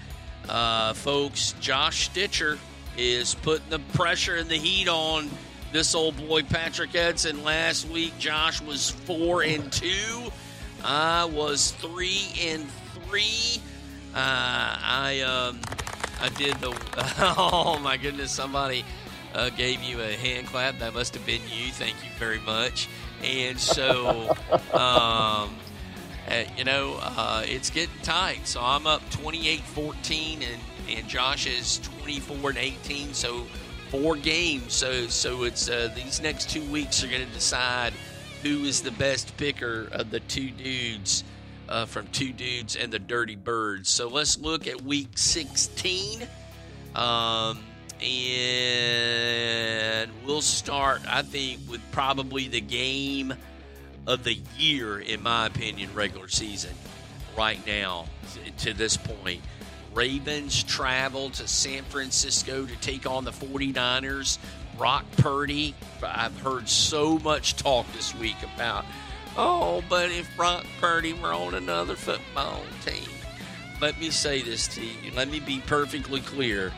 D: uh, folks, Josh Stitcher is putting the pressure and the heat on this old boy Patrick Edson. Last week, Josh was 4 and 2. I was 3 and 3. Uh, I um, I did the oh my goodness somebody uh, gave you a hand clap. That must have been you. Thank you very much. And so, um, uh, you know, uh, it's getting tight. So I'm up 28 14, and, and Josh is 24 and 18. So four games. So, so it's uh, these next two weeks are going to decide who is the best picker of the two dudes. Uh, from two dudes and the Dirty Birds. So let's look at week 16. Um, and we'll start, I think, with probably the game of the year, in my opinion, regular season, right now to this point. Ravens travel to San Francisco to take on the 49ers. Brock Purdy, I've heard so much talk this week about, oh, but if Brock Purdy were on another football team. Let me say this to you. Let me be perfectly clear.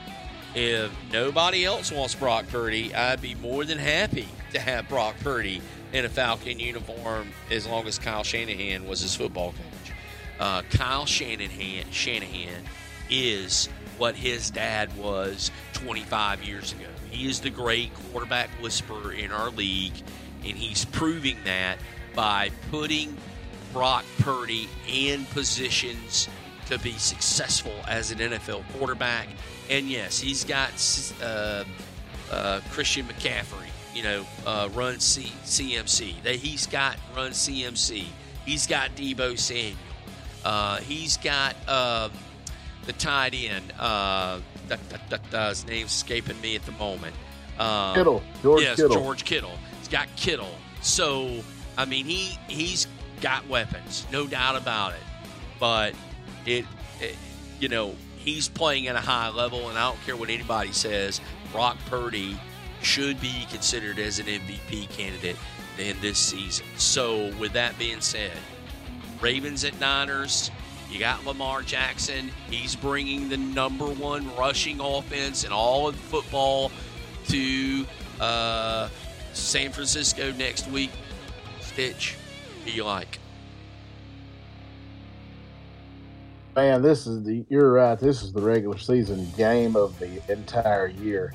D: If nobody else wants Brock Purdy, I'd be more than happy to have Brock Purdy in a Falcon uniform as long as Kyle Shanahan was his football coach. Uh, Kyle Shanahan, Shanahan is what his dad was 25 years ago. He is the great quarterback whisperer in our league, and he's proving that by putting Brock Purdy in positions to be successful as an NFL quarterback. And yes, he's got uh, uh, Christian McCaffrey, you know, uh, run C- CMC. They, he's got run CMC. He's got Deebo Samuel. Uh, he's got um, the tight end. Uh, that, that, that, uh, his name's escaping me at the moment. Um,
E: Kittle, George
D: yes,
E: Kittle.
D: George Kittle. He's got Kittle. So I mean, he he's got weapons, no doubt about it. But it, it you know, he's playing at a high level, and I don't care what anybody says. Brock Purdy should be considered as an MVP candidate in this season. So, with that being said, Ravens at Niners. You got Lamar Jackson. He's bringing the number one rushing offense in all of football to uh, San Francisco next week. Stitch, who you like?
E: Man, this is the you're right. This is the regular season game of the entire year.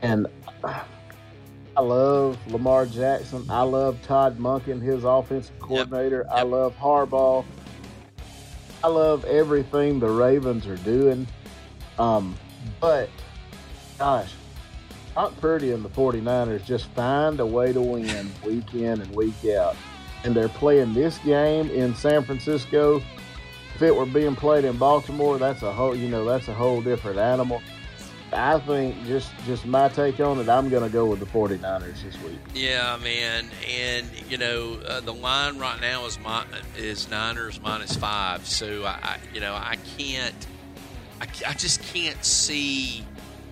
E: And I love Lamar Jackson. I love Todd Monken, his offensive coordinator. I
D: Yep.
E: love Harbaugh. I love everything the Ravens are doing. Um, but gosh, Brock Purdy and the 49ers just find a way to win week in and week out. And they're playing this game in San Francisco if it were being played in Baltimore, that's a whole you know that's a whole different animal. I think just just my take on it, I'm going to go with the 49ers this week.
D: Yeah, man, and you know uh, the line right now is my, is Niners minus five. So I, I you know I can't, I, I just can't see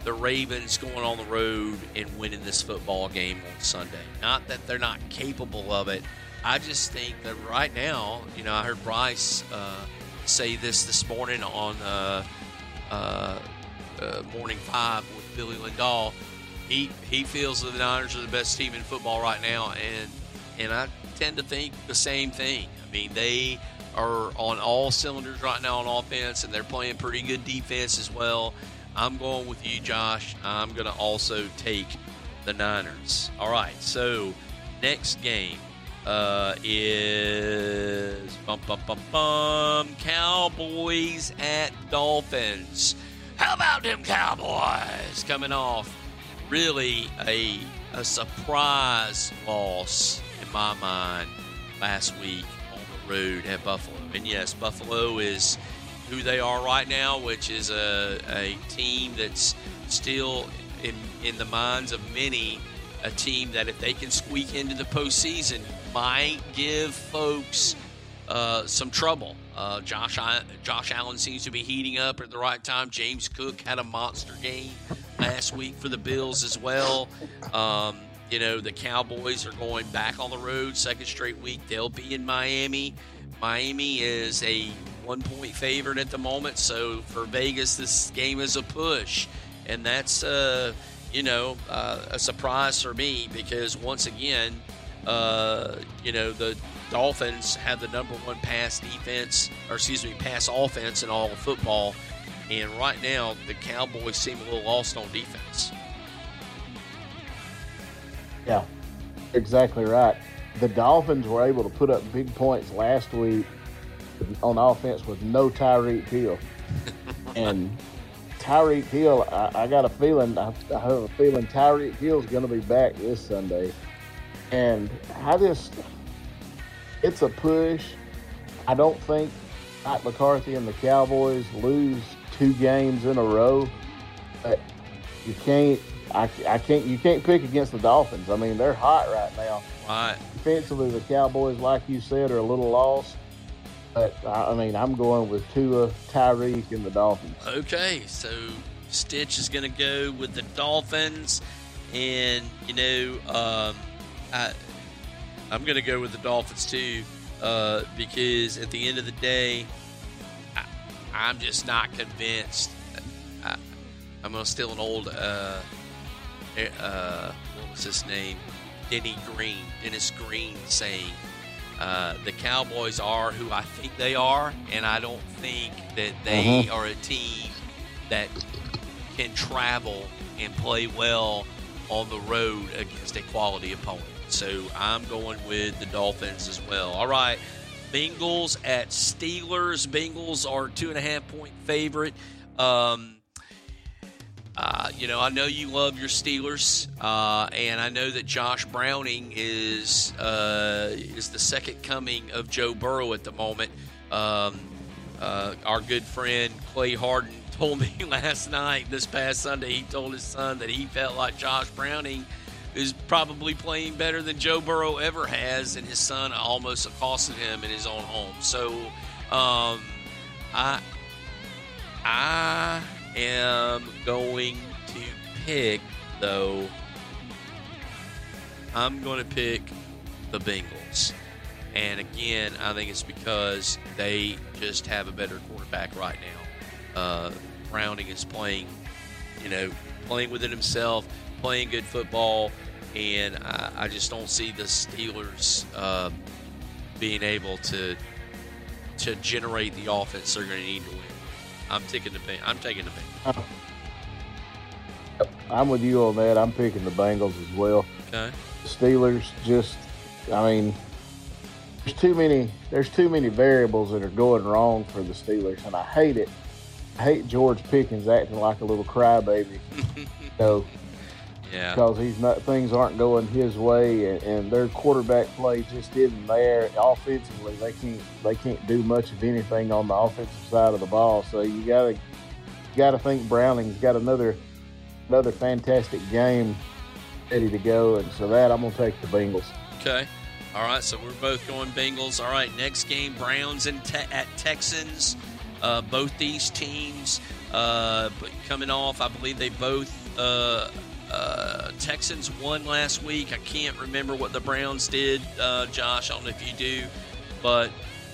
D: the Ravens going on the road and winning this football game on Sunday. Not that they're not capable of it. I just think that right now, you know, I heard Bryce uh, say this this morning on uh, uh, uh, Morning Five with Billy Lindahl. He he feels that the Niners are the best team in football right now, and and I tend to think the same thing. I mean, they are on all cylinders right now on offense, and they're playing pretty good defense as well. I'm going with you, Josh. I'm going to also take the Niners. All right, so next game uh, is bum, bum, bum, bum, Cowboys at Dolphins. How about them Cowboys coming off really a, a surprise loss in my mind last week on the road at Buffalo. And yes, Buffalo is who they are right now, which is a, a team that's still in, in the minds of many a team that if they can squeak into the postseason might give folks uh, some trouble. Uh, Josh Josh Allen seems to be heating up at the right time. James Cook had a monster game last week for the Bills as well. Um, you know the Cowboys are going back on the road second straight week. They'll be in Miami. Miami is a one point favorite at the moment, so for Vegas this game is a push, and that's uh, you know uh, a surprise for me because once again uh, you know, the Dolphins have the number one pass defense, or excuse me, pass offense in all of football. And right now, the Cowboys seem a little lost on defense.
E: Yeah, exactly right. The Dolphins were able to put up big points last week on offense with no Tyreek Hill. and Tyreek Hill, I, I got a feeling, I, I have a feeling Tyreek Hill's going to be back this Sunday. And I just, it's a push. I don't think Mike McCarthy and the Cowboys lose two games in a row. But you can't, I, I can't, you can't pick against the Dolphins. I mean, they're hot right now.
D: Right.
E: Defensively, the Cowboys, like you said, are a little lost. But I mean, I'm going with Tua, Tyreek, and the Dolphins.
D: Okay, so Stitch is going to go with the Dolphins, and you know, um, I I'm going to go with the Dolphins too, uh, because at the end of the day, I, I'm just not convinced. I, I'm going to steal an old, uh, uh, what was his name? Denny Green, Dennis Green saying, uh, the Cowboys are who I think they are, and I don't think that they are a team that can travel and play well on the road against a quality opponent. So I'm going with the Dolphins as well. All right. Bengals at Steelers. Bengals are two and a half point favorite. Um, uh, you know, I know you love your Steelers, uh, and I know that Josh Browning is uh, is the second coming of Joe Burrow at the moment. Um, uh, our good friend Clay Harden told me last night, this past Sunday, he told his son that he felt like Josh Browning is probably playing better than Joe Burrow ever has, and his son almost accosted him in his own home. So, um, I I am going to pick though. I'm going to pick the Bengals. And again, I think it's because they just have a better quarterback right now. Uh, Browning is playing, you know, playing within himself, playing good football, and I, I just don't see the Steelers uh, being able to to generate the offense they're going to need to win. I'm taking the I'm taking the Bengals.
E: I'm with you on that. I'm picking the Bengals as well.
D: Okay.
E: The Steelers just, I mean, there's too many. There's too many variables that are going wrong for the Steelers, and I hate it. I hate George Pickens acting like a little crybaby. so
D: Yeah.
E: because he's not things aren't going his way, and, and their quarterback play just isn't there. Offensively, they can't they can't do much of anything on the offensive side of the ball. So you gotta you gotta think Browning's got another another fantastic game ready to go, and so that I'm gonna take the Bengals.
D: Okay. All right. So we're both going Bengals. All right. Next game, Browns and te- at Texans. Uh, both these teams uh, coming off. I believe they both. Uh, uh, Texans won last week. I can't remember what the Browns did, uh, Josh. I don't know if you do, but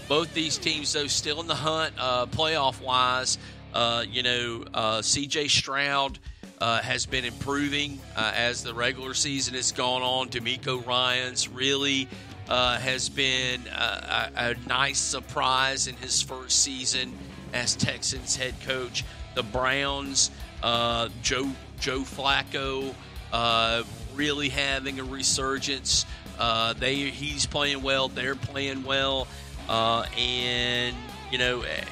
D: both these teams, though, still in the hunt, uh, playoff wise. Uh, you know, uh, C.J. Stroud has been improving as the regular season has gone on. DeMeco Ryans really has been a, a nice surprise in his first season as Texans head coach. The Browns, uh, Joe Joe Flacco, uh, really having a resurgence. Uh, they he's playing well. They're playing well, uh, and you know eh,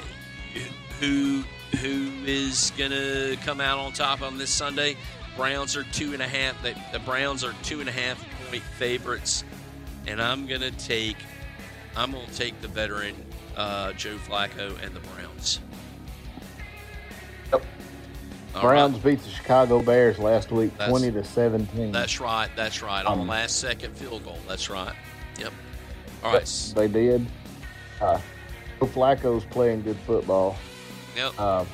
D: who who is gonna come out on top on this Sunday? Browns are two and a half. The, Browns are two and a half point favorites, and I'm gonna take I'm gonna take the veteran uh, Joe Flacco and the Browns. All
E: Browns
D: right.
E: beat the Chicago Bears last week,
D: That's-
E: twenty to seventeen.
D: That's right. That's right. On the
E: Um,
D: last second field goal. That's right. Yep. All right.
E: They did. Uh, Joe Flacco's playing good football.
D: Yep.
E: Uh,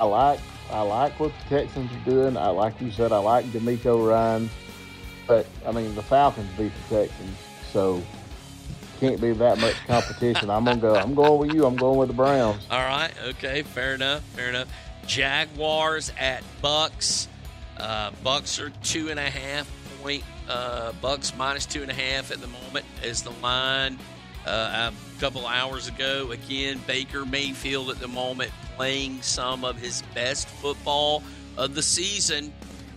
E: I like I like what the Texans are doing. I like you said I like DeMeco Ryan, but I mean the Falcons beat the Texans, so can't be that much competition. I'm gonna go. I'm going with you. I'm going with the Browns.
D: All right. Okay. Fair enough. Fair enough. Jaguars at Bucks. Uh, Bucks are two and a half point. Uh, Bucks minus two and a half at the moment is the line. Uh, a couple hours ago, again Baker Mayfield at the moment playing some of his best football of the season,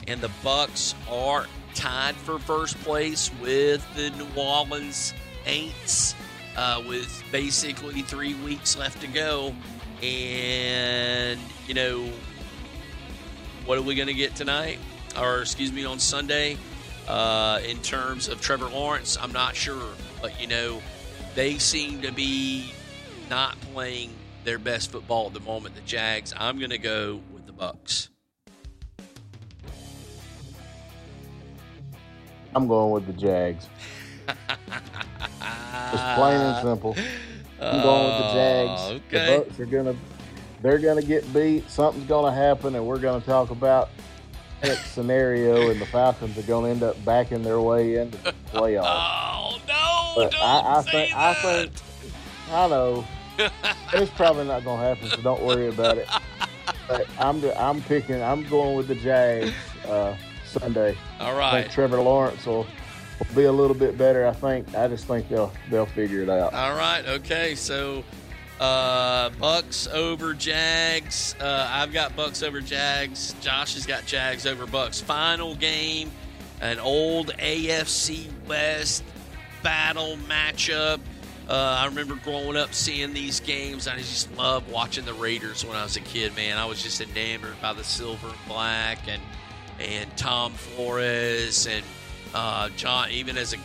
D: and the Bucks are tied for first place with the New Orleans Aints uh, with basically three weeks left to go. And, you know, what are we going to get tonight? Or, excuse me, on Sunday? Uh, in terms of Trevor Lawrence, I'm not sure. But, you know, they seem to be not playing their best football at the moment, the Jags. I'm going to go with the Bucks.
E: I'm going with the Jags. Just plain and simple. I'm going with the Jags.
D: Oh, okay.
E: The Bucks are gonna they're gonna get beat. Something's gonna happen, and we're gonna talk about that scenario. And the Falcons are gonna end up backing their way into the playoffs.
D: Oh no!
E: But
D: don't
E: I, I
D: say
E: think
D: that.
E: I think I know it's probably not gonna happen, so don't worry about it. But I'm I'm picking. I'm going with the Jags uh, Sunday.
D: All right.
E: I think Trevor Lawrence will, will be a little bit better. I think. I just think they'll they'll figure it out.
D: All right. Okay. So, uh, Bucks over Jags. Uh, I've got Bucks over Jags. Josh has got Jags over Bucks. Final game, an old AFC West battle matchup. Uh, I remember growing up seeing these games. I just loved watching the Raiders when I was a kid. Man, I was just enamored by the silver and black and and Tom Flores and uh, John. Even as a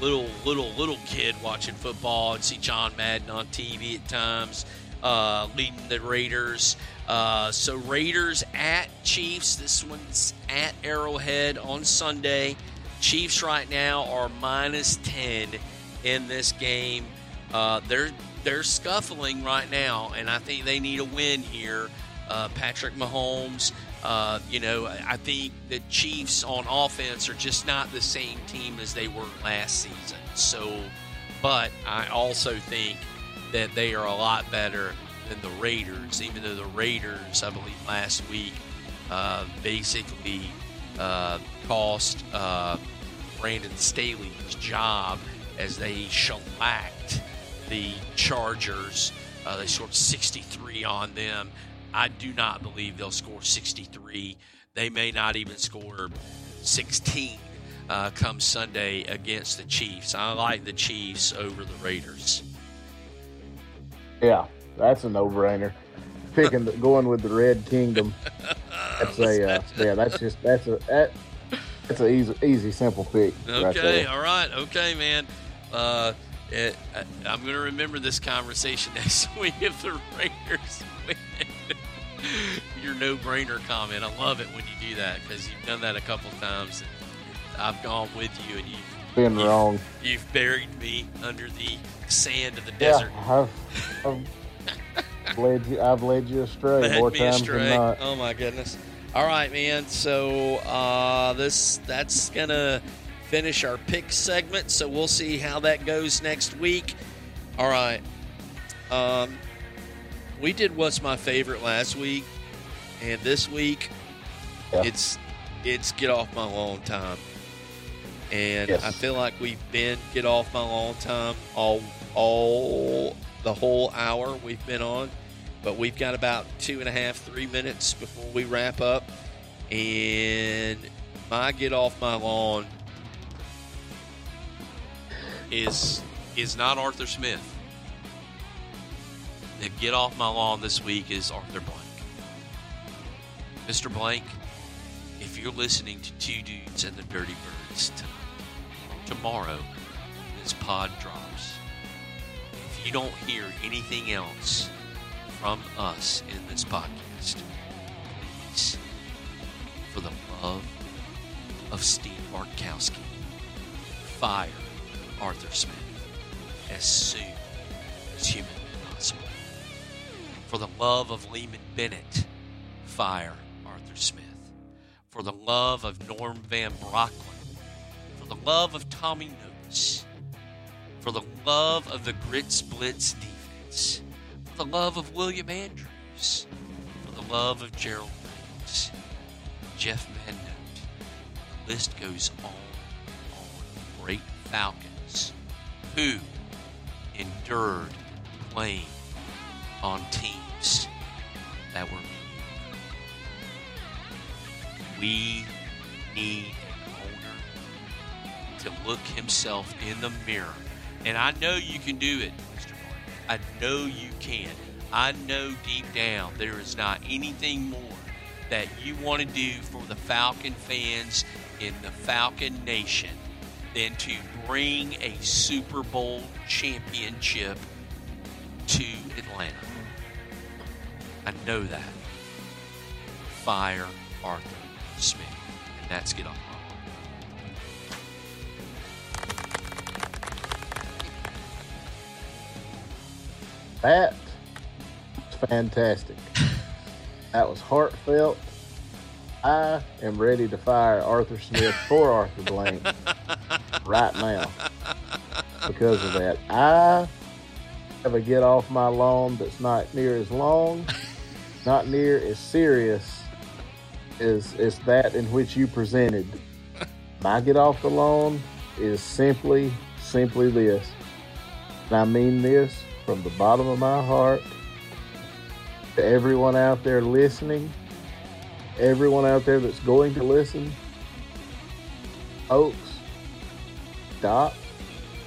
D: little little little kid watching football and see John Madden on TV at times, uh, leading the Raiders. Uh, so Raiders at Chiefs. This one's at Arrowhead on Sunday. Chiefs right now are minus ten in this game. Uh, they're they're scuffling right now, and I think they need a win here. Uh, Patrick Mahomes, uh, you know, I think the Chiefs on offense are just not the same team as they were last season. So, but I also think that they are a lot better than the Raiders, even though the Raiders, I believe, last week uh, basically uh, cost uh, Brandon Staley his job as they shellacked the Chargers. Uh, they scored 63 on them. I do not believe they'll score 63. They may not even score 16 uh, come Sunday against the Chiefs. I like the Chiefs over the Raiders.
E: Yeah, that's a no-brainer. Picking the, going with the Red Kingdom. That's a uh, yeah. That's just that's a that, that's a easy easy simple pick.
D: Okay,
E: there.
D: all right, okay, man. Uh, it, I, I'm going to remember this conversation next week if the Raiders win. Your no-brainer comment. I love it when you do that because you've done that a couple times. And I've gone with you, and you've
E: Been
D: you-
E: wrong.
D: You've buried me under the sand of the
E: Yeah,
D: desert.
E: I've, I've led you. I've led you astray
D: Led
E: more times
D: astray.
E: than not.
D: Oh my goodness! All right, man. So uh, this that's gonna finish our pick segment. So we'll see how that goes next week. All right. Um, we did what's my favorite last week, and this week
E: Yeah.
D: it's it's get off my lawn time. And
E: Yes.
D: I feel like we've been get off my lawn time all all the whole hour we've been on, but we've got about two and a half, three minutes before we wrap up. And my get off my lawn is is not Arthur Smith. The get off my lawn this week is Arthur Blank. Mr. Blank, if you're listening to Two Dudes and the Dirty Birds tonight, tomorrow, this pod drops. If you don't hear anything else from us in this podcast, please, for the love of Steve Bartkowski, fire Arthur Smith as soon as humanly. For the love of Leeman Bennett, fire Arthur Smith. For the love of Norm Van Brocklin. For the love of Tommy Notes. For the love of the Grits Blitz defense. For the love of William Andrews. For the love of Gerald Reynolds. Jeff Van Note. The list goes on and on. Great Falcons who endured playing on teams that were mediocre. We need an owner to look himself in the mirror. And I know you can do it, Mr. Martin. I know you can. I know deep down there is not anything more that you want to do for the Falcon fans in the Falcon Nation than to bring a Super Bowl championship to Atlanta. I know that. Fire Arthur Smith. And that's get off my lawn.
E: That was fantastic. That was heartfelt. I am ready to fire Arthur Smith for Arthur Blank right now because of that. I have a get off my lawn that's not near as long, not near as serious as, as that in which you presented. My get off the lawn is simply, simply this. And I mean this from the bottom of my heart to everyone out there listening, everyone out there that's going to listen. Oaks, stop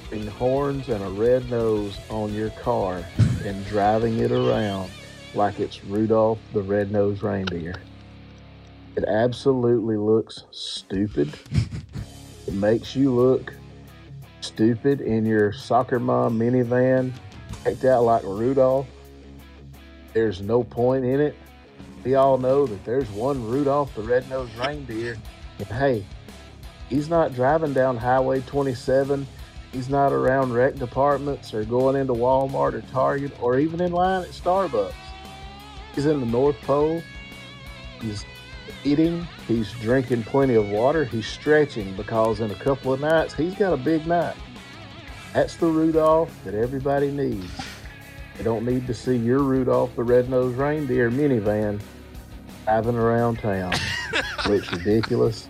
E: putting horns and a red nose on your car and driving it around like it's Rudolph the Red-Nosed Reindeer. It absolutely looks stupid. It makes you look stupid in your soccer mom minivan, decked out like Rudolph. There's no point in it. We all know that there's one Rudolph the Red-Nosed Reindeer. And hey, he's not driving down Highway 27. He's not around rec departments or going into Walmart or Target or even in line at Starbucks. He's in the North Pole. He's eating. He's drinking plenty of water. He's stretching because in a couple of nights he's got a big night. That's the Rudolph that everybody needs. They don't need to see your Rudolph the Red-Nosed Reindeer minivan driving around town. it's ridiculous,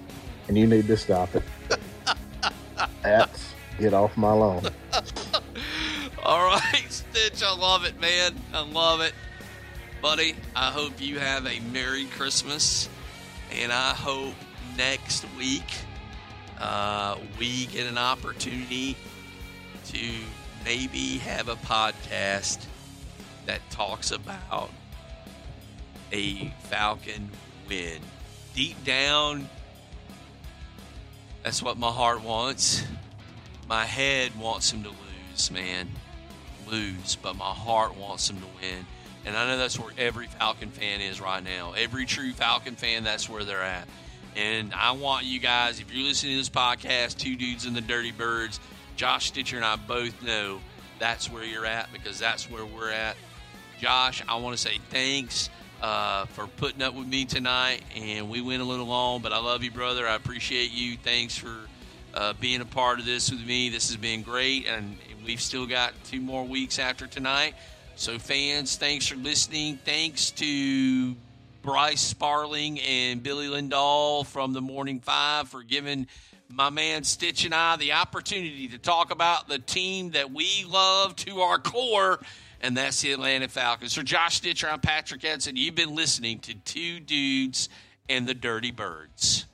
E: and you need to stop it. That's get off my lawn.
D: All right, Stitch, I love it, man. I love it. Buddy, I hope you have a Merry Christmas. And I hope next week uh, we get an opportunity to maybe have a podcast that talks about a Falcon win. Deep down, that's what my heart wants. My head wants him to lose, man. Lose, but my heart wants him to win. And I know that's where every Falcon fan is right now. Every true Falcon fan, that's where they're at. And I want you guys, if you're listening to this podcast, Two Dudes and the Dirty Birds, Josh Stitcher and I both know that's where you're at because that's where we're at. Josh, I want to say thanks uh, for putting up with me tonight. And we went a little long, but I love you, brother. I appreciate you. Thanks for uh, being a part of this with me. This has been great. And we've still got two more weeks after tonight. So, fans, thanks for listening. Thanks to Bryce Sparling and Billy Lindahl from the Morning Five for giving my man Stitch and I the opportunity to talk about the team that we love to our core, and that's the Atlanta Falcons. For Josh Stitcher, I'm Patrick Edson. You've been listening to Two Dudes and the Dirty Birds.